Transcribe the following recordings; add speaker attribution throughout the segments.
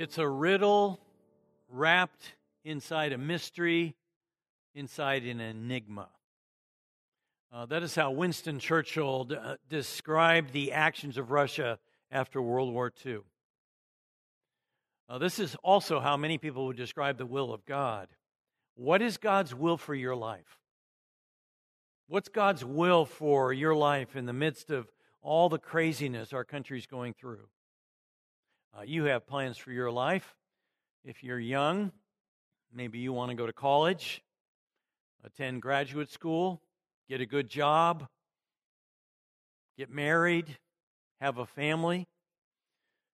Speaker 1: It's a riddle wrapped inside a mystery, inside an enigma. Uh, that is how Winston Churchill d- uh, described the actions of Russia after World War II. Uh, this is also how many people would describe the will of God. What is God's will for your life? What's God's will for your life in the midst of all the craziness our country's going through? Uh, you have plans for your life. If you're young, maybe you want to go to college, attend graduate school, get a good job, get married, have a family.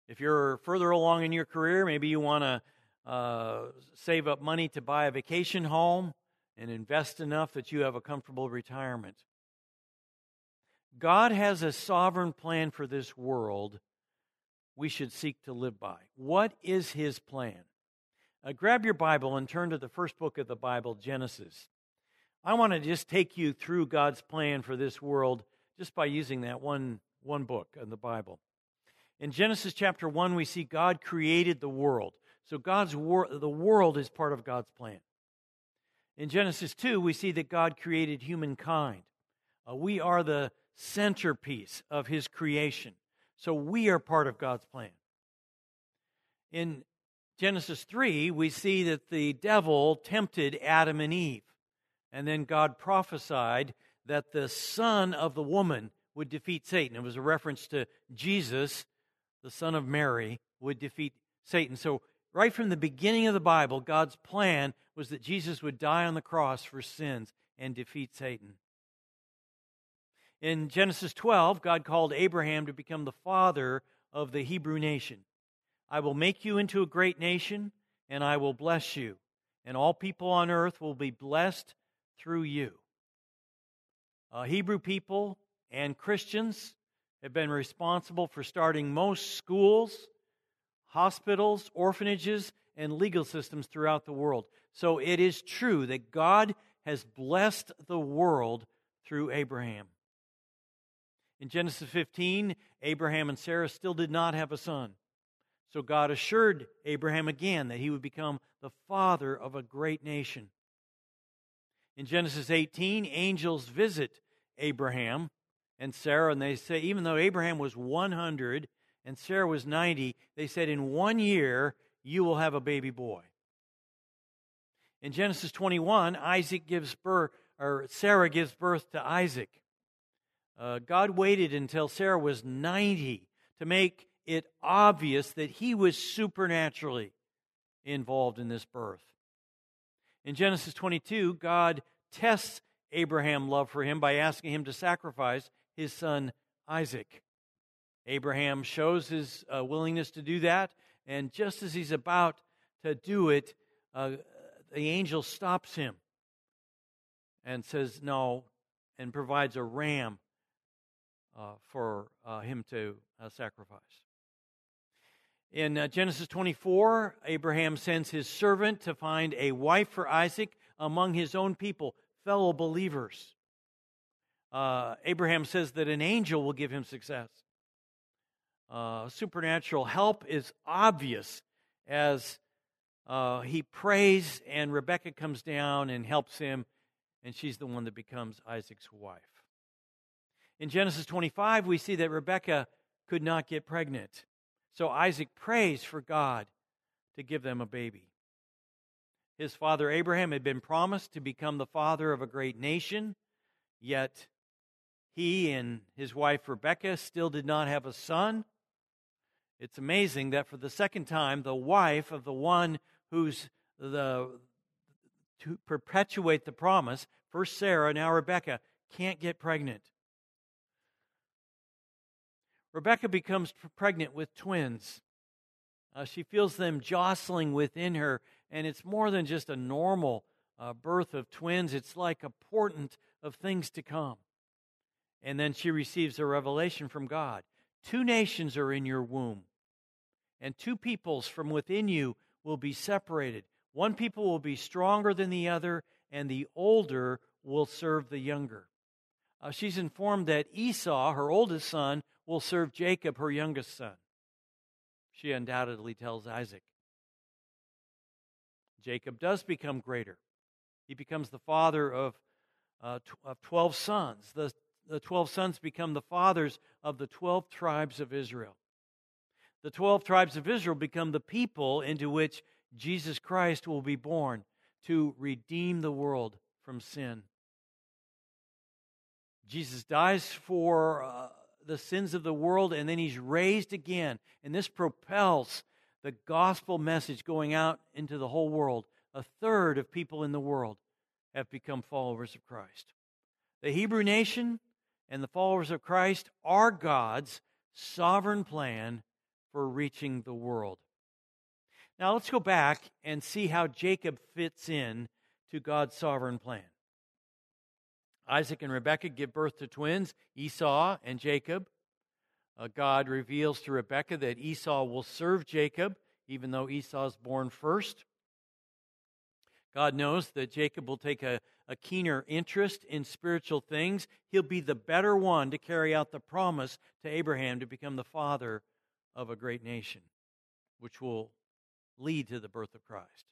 Speaker 1: If you're further along in your career, maybe you want to uh, save up money to buy a vacation home and invest enough that you have a comfortable retirement. God has a sovereign plan for this world we should seek to live by. What is his plan? Uh, grab your Bible and turn to the first book of the Bible, Genesis. I want to just take you through God's plan for this world just by using that one, one book in the Bible. In Genesis chapter 1, we see God created the world. So God's wor- the world is part of God's plan. In Genesis 2, we see that God created humankind. Uh, we are the centerpiece of his creation. So we are part of God's plan. In Genesis 3, we see that the devil tempted Adam and Eve. And then God prophesied that the son of the woman would defeat Satan. It was a reference to Jesus, the son of Mary, would defeat Satan. So, right from the beginning of the Bible, God's plan was that Jesus would die on the cross for sins and defeat Satan. In Genesis 12, God called Abraham to become the father of the Hebrew nation. I will make you into a great nation, and I will bless you, and all people on earth will be blessed through you. Uh, Hebrew people and Christians have been responsible for starting most schools, hospitals, orphanages, and legal systems throughout the world. So it is true that God has blessed the world through Abraham. In Genesis 15, Abraham and Sarah still did not have a son. So God assured Abraham again that he would become the father of a great nation. In Genesis 18, angels visit Abraham and Sarah, and they say, even though Abraham was 100 and Sarah was 90, they said, In one year you will have a baby boy. In Genesis 21, Isaac gives birth, or Sarah gives birth to Isaac. Uh, God waited until Sarah was 90 to make it obvious that he was supernaturally involved in this birth. In Genesis 22, God tests Abraham's love for him by asking him to sacrifice his son Isaac. Abraham shows his uh, willingness to do that, and just as he's about to do it, uh, the angel stops him and says, No, and provides a ram for uh, him to uh, sacrifice. In uh, Genesis 24, Abraham sends his servant to find a wife for Isaac among his own people, fellow believers. Uh, Abraham says that an angel will give him success. Uh, supernatural help is obvious as uh, he prays, and Rebecca comes down and helps him, and she's the one that becomes Isaac's wife. In Genesis 25, we see that Rebecca could not get pregnant. So Isaac prays for God to give them a baby. His father Abraham had been promised to become the father of a great nation, yet he and his wife Rebecca still did not have a son. It's amazing that for the second time, the wife of the one who's the to perpetuate the promise, first Sarah, now Rebecca, can't get pregnant. Rebecca becomes pregnant with twins. Uh, she feels them jostling within her, and it's more than just a normal uh, birth of twins. It's like a portent of things to come. And then she receives a revelation from God. Two nations are in your womb, and two peoples from within you will be separated. One people will be stronger than the other, and the older will serve the younger. Uh, she's informed that Esau, her oldest son, will serve Jacob, her youngest son. She undoubtedly tells Isaac Jacob does become greater. He becomes the father of, uh, tw- of 12 sons. The, the 12 sons become the fathers of the 12 tribes of Israel. The 12 tribes of Israel become the people into which Jesus Christ will be born to redeem the world from sin. Jesus dies for uh, the sins of the world and then he's raised again. And this propels the gospel message going out into the whole world. A third of people in the world have become followers of Christ. The Hebrew nation and the followers of Christ are God's sovereign plan for reaching the world. Now let's go back and see how Jacob fits in to God's sovereign plan. Isaac and Rebekah give birth to twins, Esau and Jacob. Uh, God reveals to Rebekah that Esau will serve Jacob, even though Esau is born first. God knows that Jacob will take a, a keener interest in spiritual things. He'll be the better one to carry out the promise to Abraham to become the father of a great nation, which will lead to the birth of Christ.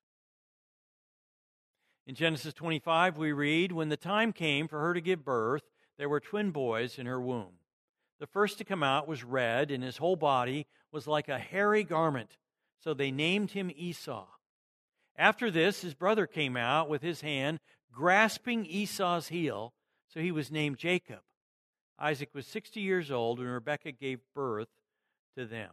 Speaker 1: In Genesis 25, we read, When the time came for her to give birth, there were twin boys in her womb. The first to come out was red, and his whole body was like a hairy garment. So they named him Esau. After this, his brother came out with his hand grasping Esau's heel, so he was named Jacob. Isaac was 60 years old when Rebekah gave birth to them.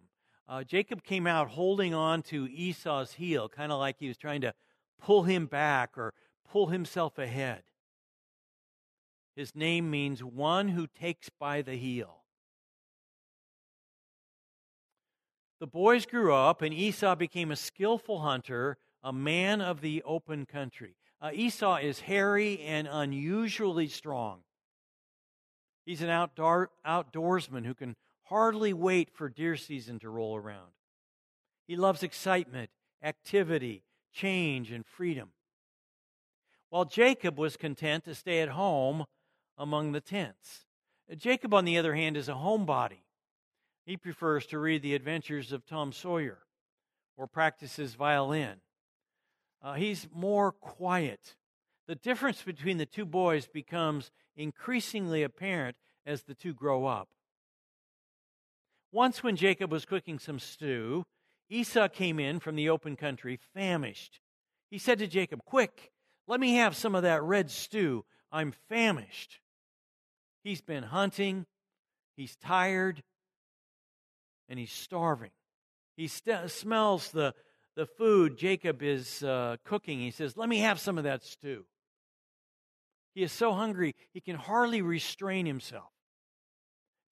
Speaker 1: Uh, Jacob came out holding on to Esau's heel, kind of like he was trying to pull him back or pull himself ahead. His name means one who takes by the heel. The boys grew up, and Esau became a skillful hunter, a man of the open country. Uh, Esau is hairy and unusually strong. He's an outdoor, outdoorsman who can hardly wait for deer season to roll around. He loves excitement, activity, change, and freedom. While Jacob was content to stay at home among the tents. Jacob, on the other hand, is a homebody. He prefers to read the adventures of Tom Sawyer or practices violin. Uh, he's more quiet. The difference between the two boys becomes increasingly apparent as the two grow up. Once, when Jacob was cooking some stew, Esau came in from the open country, famished. He said to Jacob, Quick, let me have some of that red stew. I'm famished. He's been hunting, he's tired, and he's starving. He st- smells the, the food Jacob is uh, cooking. He says, Let me have some of that stew. He is so hungry, he can hardly restrain himself.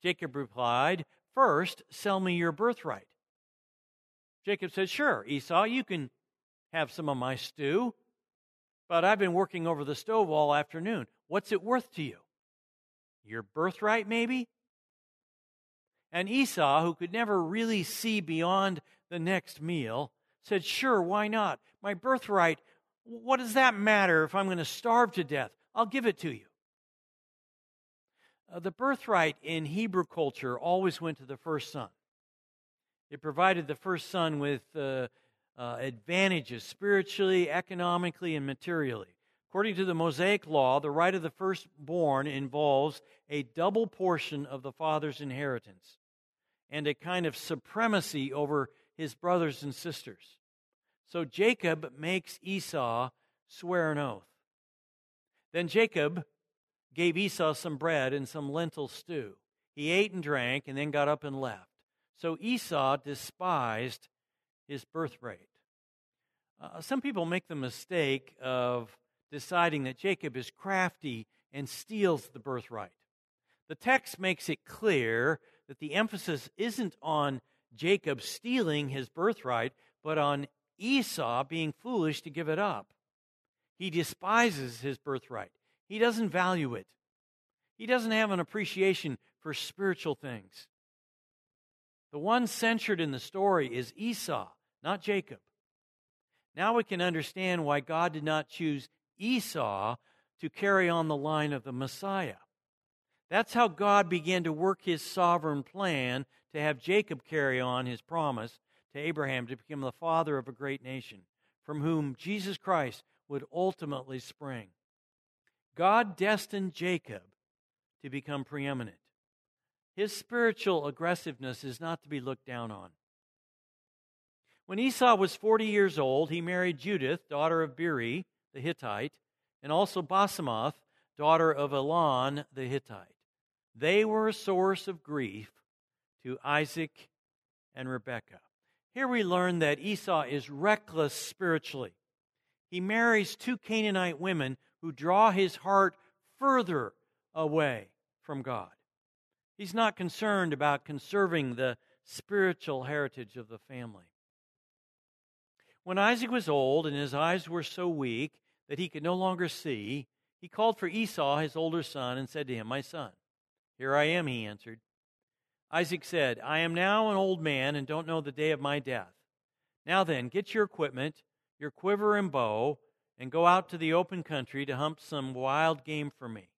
Speaker 1: Jacob replied, First, sell me your birthright. Jacob said, Sure, Esau, you can have some of my stew, but I've been working over the stove all afternoon. What's it worth to you? Your birthright, maybe? And Esau, who could never really see beyond the next meal, said, Sure, why not? My birthright, what does that matter if I'm going to starve to death? I'll give it to you. Uh, the birthright in Hebrew culture always went to the first son. It provided the first son with uh, uh, advantages spiritually, economically, and materially. According to the Mosaic law, the right of the firstborn involves a double portion of the father's inheritance and a kind of supremacy over his brothers and sisters. So Jacob makes Esau swear an oath. Then Jacob gave Esau some bread and some lentil stew. He ate and drank and then got up and left. So Esau despised his birthright. Uh, some people make the mistake of deciding that Jacob is crafty and steals the birthright. The text makes it clear that the emphasis isn't on Jacob stealing his birthright, but on Esau being foolish to give it up. He despises his birthright, he doesn't value it, he doesn't have an appreciation for spiritual things. The one censured in the story is Esau, not Jacob. Now we can understand why God did not choose Esau to carry on the line of the Messiah. That's how God began to work his sovereign plan to have Jacob carry on his promise to Abraham to become the father of a great nation. from whom Jesus Christ would ultimately spring. God destined Jacob to become preeminent. His spiritual aggressiveness is not to be looked down on. When Esau was 40 years old, he married Judith, daughter of Beeri the Hittite, and also Basemath, daughter of Elon the Hittite. They were a source of grief to Isaac and Rebekah. Here we learn that Esau is reckless spiritually. He marries two Canaanite women who draw his heart further away from God. He's not concerned about conserving the spiritual heritage of the family. When Isaac was old and his eyes were so weak that he could no longer see, he called for Esau, his older son, and said to him, My son, here I am, he answered. Isaac said, I am now an old man and don't know the day of my death. Now then, get your equipment, your quiver and bow, and go out to the open country to hunt some wild game for me.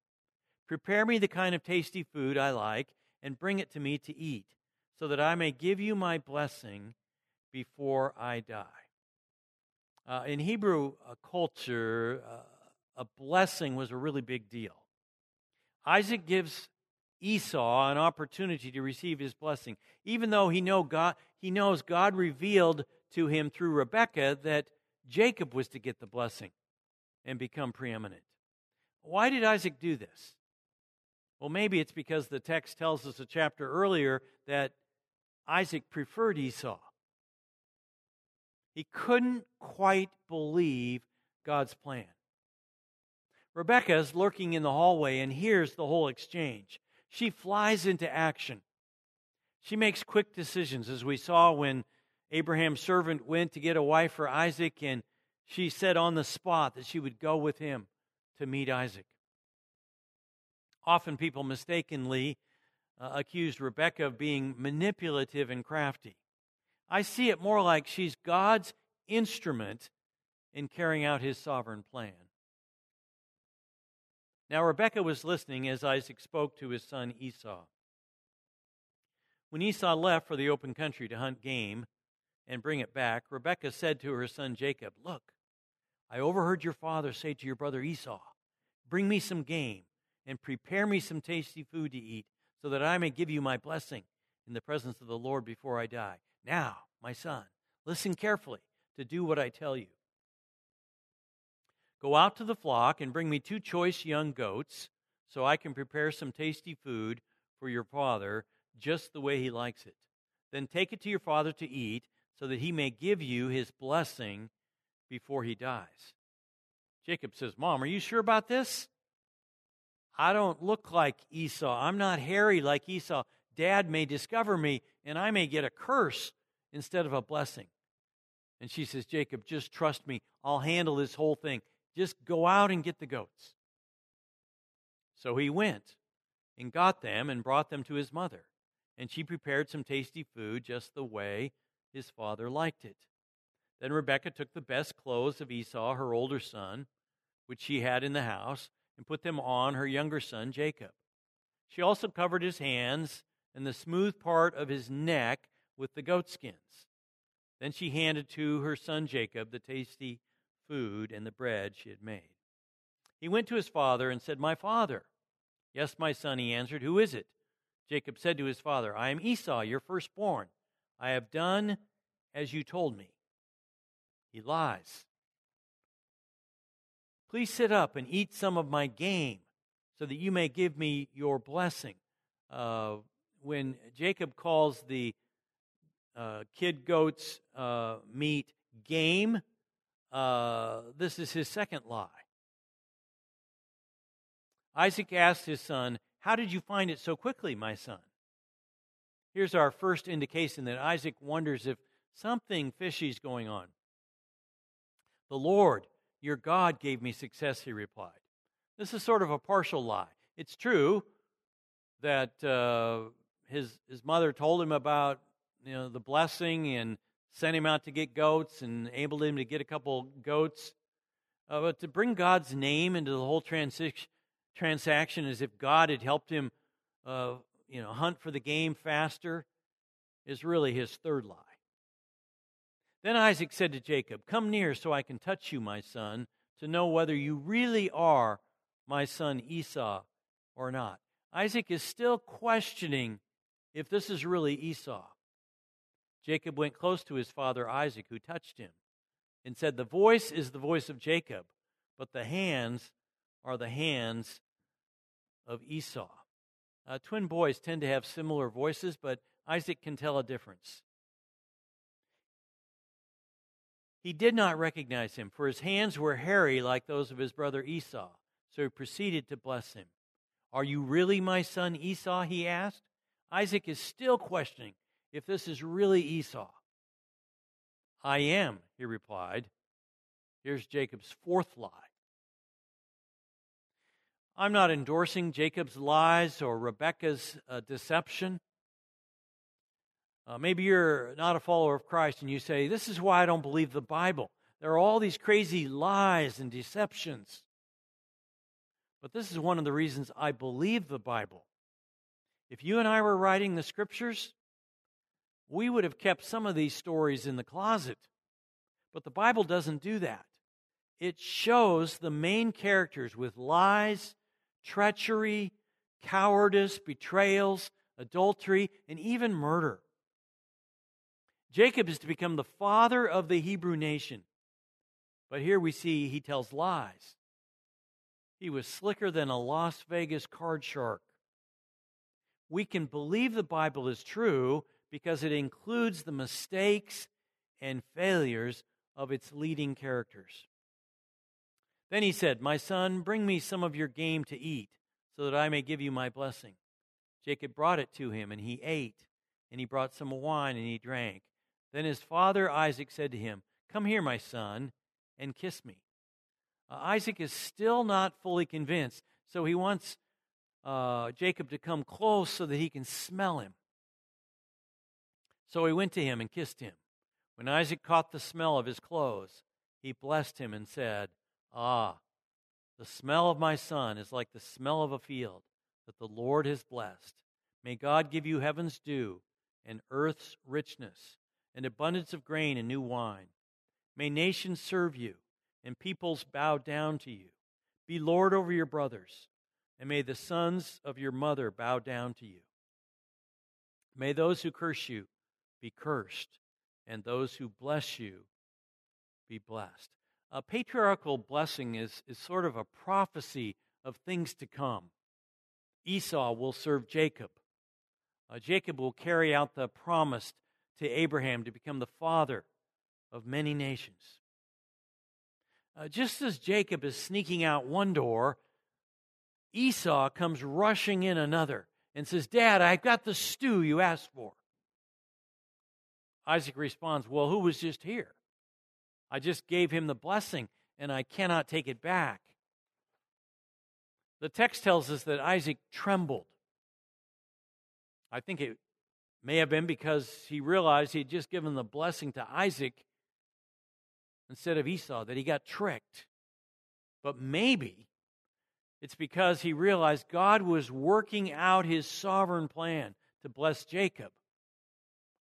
Speaker 1: Prepare me the kind of tasty food I like and bring it to me to eat, so that I may give you my blessing before I die. Uh, in Hebrew uh, culture, uh, a blessing was a really big deal. Isaac gives Esau an opportunity to receive his blessing, even though he, know God, he knows God revealed to him through Rebekah that Jacob was to get the blessing and become preeminent. Why did Isaac do this? Well, maybe it's because the text tells us a chapter earlier that Isaac preferred Esau. He couldn't quite believe God's plan. Rebecca is lurking in the hallway and hears the whole exchange. She flies into action. She makes quick decisions, as we saw when Abraham's servant went to get a wife for Isaac, and she said on the spot that she would go with him to meet Isaac. Often people mistakenly uh, accused Rebecca of being manipulative and crafty. I see it more like she's God's instrument in carrying out his sovereign plan. Now, Rebekah was listening as Isaac spoke to his son Esau. When Esau left for the open country to hunt game and bring it back, Rebekah said to her son Jacob, Look, I overheard your father say to your brother Esau, Bring me some game and prepare me some tasty food to eat, so that I may give you my blessing in the presence of the Lord before I die. Now, my son, listen carefully to do what I tell you. Go out to the flock and bring me two choice young goats so I can prepare some tasty food for your father just the way he likes it. Then take it to your father to eat so that he may give you his blessing before he dies. Jacob says, Mom, are you sure about this? I don't look like Esau. I'm not hairy like Esau. Dad may discover me and I may get a curse instead of a blessing. And she says, Jacob, just trust me. I'll handle this whole thing. Just go out and get the goats. So he went and got them and brought them to his mother. And she prepared some tasty food just the way his father liked it. Then Rebekah took the best clothes of Esau, her older son, which she had in the house, and put them on her younger son, Jacob. She also covered his hands and the smooth part of his neck with the goatskins. Then she handed to her son Jacob the tasty food and the bread she had made. He went to his father and said, My father. Yes, my son, he answered. Who is it? Jacob said to his father, I am Esau, your firstborn. I have done as you told me. He lies. Please sit up and eat some of my game so that you may give me your blessing. Uh, when Jacob calls the uh, kid goats uh, meat game, uh, this is his second lie. Isaac asked his son, How did you find it so quickly, my son? Here's our first indication that Isaac wonders if something fishy is going on. The Lord, your God, gave me success, he replied. This is sort of a partial lie. It's true that uh, his, his mother told him about you know, the blessing and sent him out to get goats and enabled him to get a couple goats. Uh, but to bring God's name into the whole transi- transaction as if God had helped him, uh, you know, hunt for the game faster is really his third lie. Then Isaac said to Jacob, Come near so I can touch you, my son, to know whether you really are my son Esau or not. Isaac is still questioning if this is really Esau. Jacob went close to his father Isaac, who touched him, and said, The voice is the voice of Jacob, but the hands are the hands of Esau. Uh, twin boys tend to have similar voices, but Isaac can tell a difference. He did not recognize him, for his hands were hairy like those of his brother Esau. So he proceeded to bless him. Are you really my son Esau? He asked. Isaac is still questioning if this is really Esau. I am, he replied. Here's Jacob's fourth lie. I'm not endorsing Jacob's lies or Rebekah's uh, deception. Uh, maybe you're not a follower of Christ and you say, This is why I don't believe the Bible. There are all these crazy lies and deceptions. But this is one of the reasons I believe the Bible. If you and I were writing the scriptures, we would have kept some of these stories in the closet. But the Bible doesn't do that. It shows the main characters with lies, treachery, cowardice, betrayals, adultery, and even murder. Jacob is to become the father of the Hebrew nation. But here we see he tells lies. He was slicker than a Las Vegas card shark. We can believe the Bible is true because it includes the mistakes and failures of its leading characters. Then he said, My son, bring me some of your game to eat, so that I may give you my blessing. Jacob brought it to him, and he ate, and he brought some wine, and he drank. Then his father Isaac said to him, Come here, my son, and kiss me. Uh, Isaac is still not fully convinced, so he wants uh, Jacob to come close so that he can smell him. So he went to him and kissed him. When Isaac caught the smell of his clothes, he blessed him and said, Ah, the smell of my son is like the smell of a field that the Lord has blessed. May God give you heaven's dew and earth's richness and abundance of grain and new wine. May nations serve you, and peoples bow down to you. Be Lord over your brothers, and may the sons of your mother bow down to you. May those who curse you be cursed, and those who bless you be blessed. A patriarchal blessing is, is sort of a prophecy of things to come. Esau will serve Jacob. Uh, Jacob will carry out the promise to Abraham to become the father of many nations. Uh, just as Jacob is sneaking out one door, Esau comes rushing in another and says, Dad, I've got the stew you asked for. Isaac responds, Well, who was just here? I just gave him the blessing, and I cannot take it back. The text tells us that Isaac trembled. I think it May have been because he realized he'd just given the blessing to Isaac instead of Esau, that he got tricked. But maybe it's because he realized God was working out his sovereign plan to bless Jacob.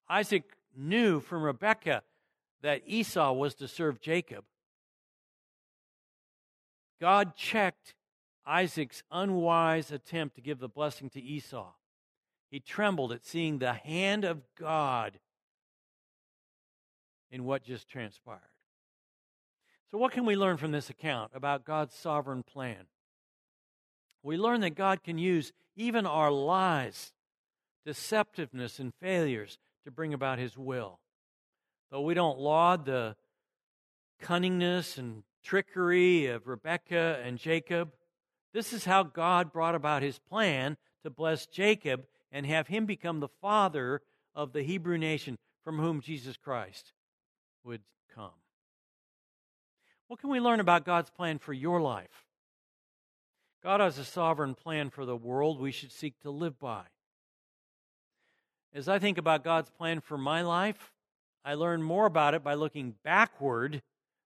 Speaker 1: Isaac knew from Rebekah that Esau was to serve Jacob. God checked Isaac's unwise attempt to give the blessing to Esau. He trembled at seeing the hand of God in what just transpired. So, what can we learn from this account about God's sovereign plan? We learn that God can use even our lies, deceptiveness, and failures to bring about His will. Though we don't laud the cunningness and trickery of Rebekah and Jacob, this is how God brought about His plan to bless Jacob and have him become the father of the Hebrew nation from whom Jesus Christ would come. What can we learn about God's plan for your life? God has a sovereign plan for the world we should seek to live by. As I think about God's plan for my life, I learn more about it by looking backward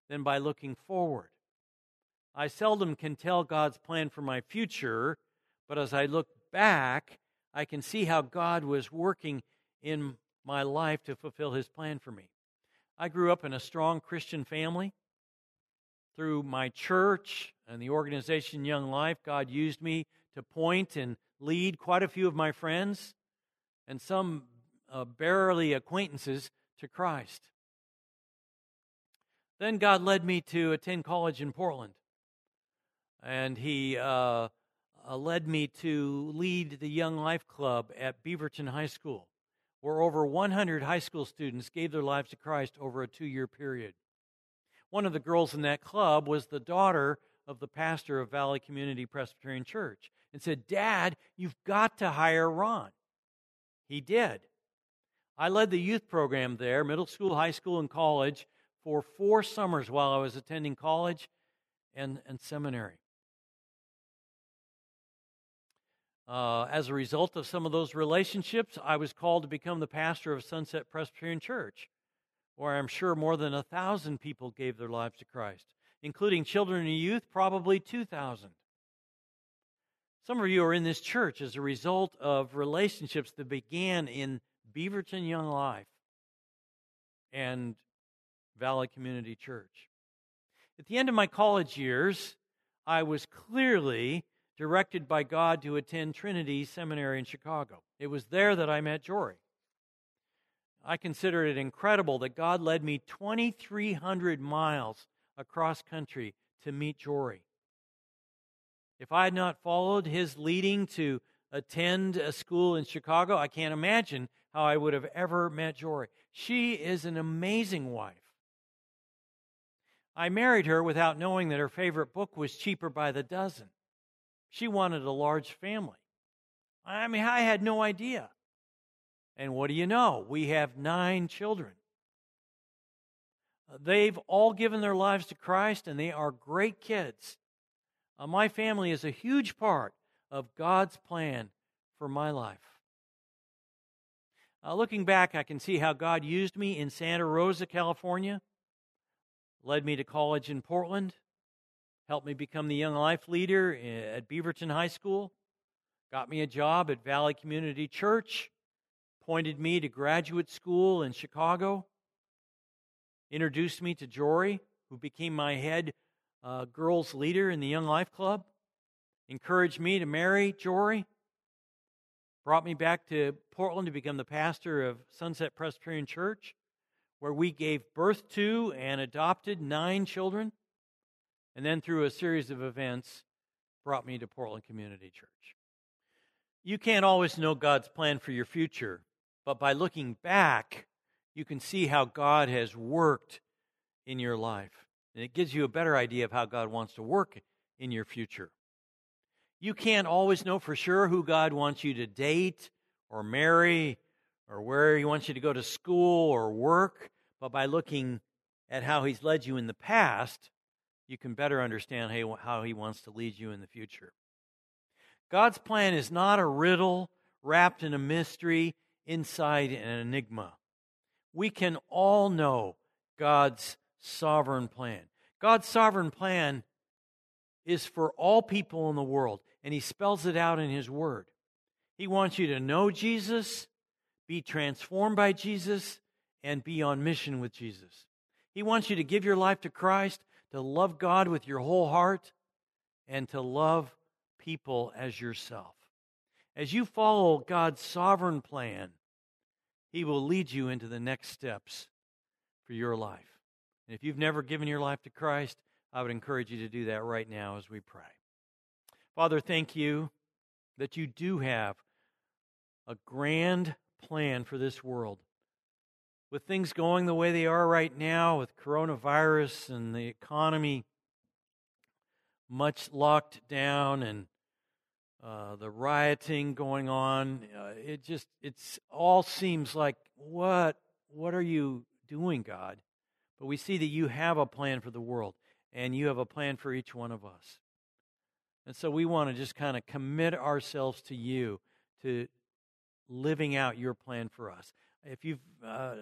Speaker 1: than by looking forward. I seldom can tell God's plan for my future, but as I look back, I can see how God was working in my life to fulfill his plan for me. I grew up in a strong Christian family. Through my church and the organization Young Life, God used me to point and lead quite a few of my friends and some uh, barely acquaintances to Christ. Then God led me to attend college in Portland. And He uh, uh, led me to lead the Young Life Club at Beaverton High School, where over 100 high school students gave their lives to Christ over a two year period. One of the girls in that club was the daughter of the pastor of Valley Community Presbyterian Church and said, Dad, you've got to hire Ron. He did. I led the youth program there, middle school, high school, and college, for four summers while I was attending college and, and seminary. Uh, as a result of some of those relationships, I was called to become the pastor of Sunset Presbyterian Church, where I'm sure more than a thousand people gave their lives to Christ, including children and youth, probably 2,000. Some of you are in this church as a result of relationships that began in Beaverton Young Life and Valley Community Church. At the end of my college years, I was clearly directed by God to attend Trinity Seminary in Chicago. It was there that I met Jory. I consider it incredible that God led me 2,300 miles across country to meet Jory. If I had not followed his leading to attend a school in Chicago, I can't imagine how I would have ever met Jory. She is an amazing wife. I married her without knowing that her favorite book was cheaper by the dozen. She wanted a large family. I mean, I had no idea. And what do you know? We have nine children. They've all given their lives to Christ and they are great kids. Uh, my family is a huge part of God's plan for my life. Uh, looking back, I can see how God used me in Santa Rosa, California, led me to college in Portland, helped me become the young life leader at Beaverton High School, got me a job at Valley Community Church, pointed me to graduate school in Chicago, introduced me to Jory, who became my head uh, girls leader in the Young Life Club, encouraged me to marry Jory, brought me back to Portland to become the pastor of Sunset Presbyterian Church, where we gave birth to and adopted nine children and then through a series of events brought me to Portland Community Church. You can't always know God's plan for your future, but by looking back, you can see how God has worked in your life. And it gives you a better idea of how God wants to work in your future. You can't always know for sure who God wants you to date or marry or where He wants you to go to school or work, but by looking at how He's led you in the past, you can better understand how he wants to lead you in the future. God's plan is not a riddle wrapped in a mystery inside an enigma. We can all know God's sovereign plan. God's sovereign plan is for all people in the world, and He spells it out in His Word. He wants you to know Jesus, be transformed by Jesus, and be on mission with Jesus. He wants you to give your life to Christ to love God with your whole heart, and to love people as yourself. As you follow God's sovereign plan, He will lead you into the next steps for your life. And if you've never given your life to Christ, I would encourage you to do that right now as we pray. Father, thank you that you do have a grand plan for this world with things going the way they are right now, with coronavirus and the economy much locked down and uh, the rioting going on, uh, it just it's all seems like what what are you doing, God? But we see that you have a plan for the world, and you have a plan for each one of us. And so we want to just kind of commit ourselves to you, to living out your plan for us. If you've uh,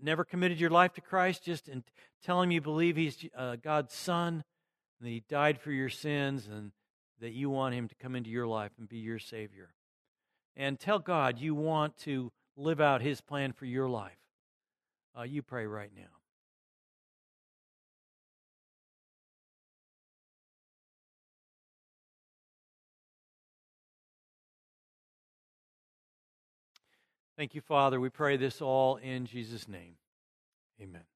Speaker 1: never committed your life to Christ, just in tell him you believe he's uh, God's son, and that he died for your sins, and that you want Him to come into your life and be your Savior. And tell God you want to live out His plan for your life. Uh, you pray right now. Thank you, Father. We pray this all in Jesus' name. Amen.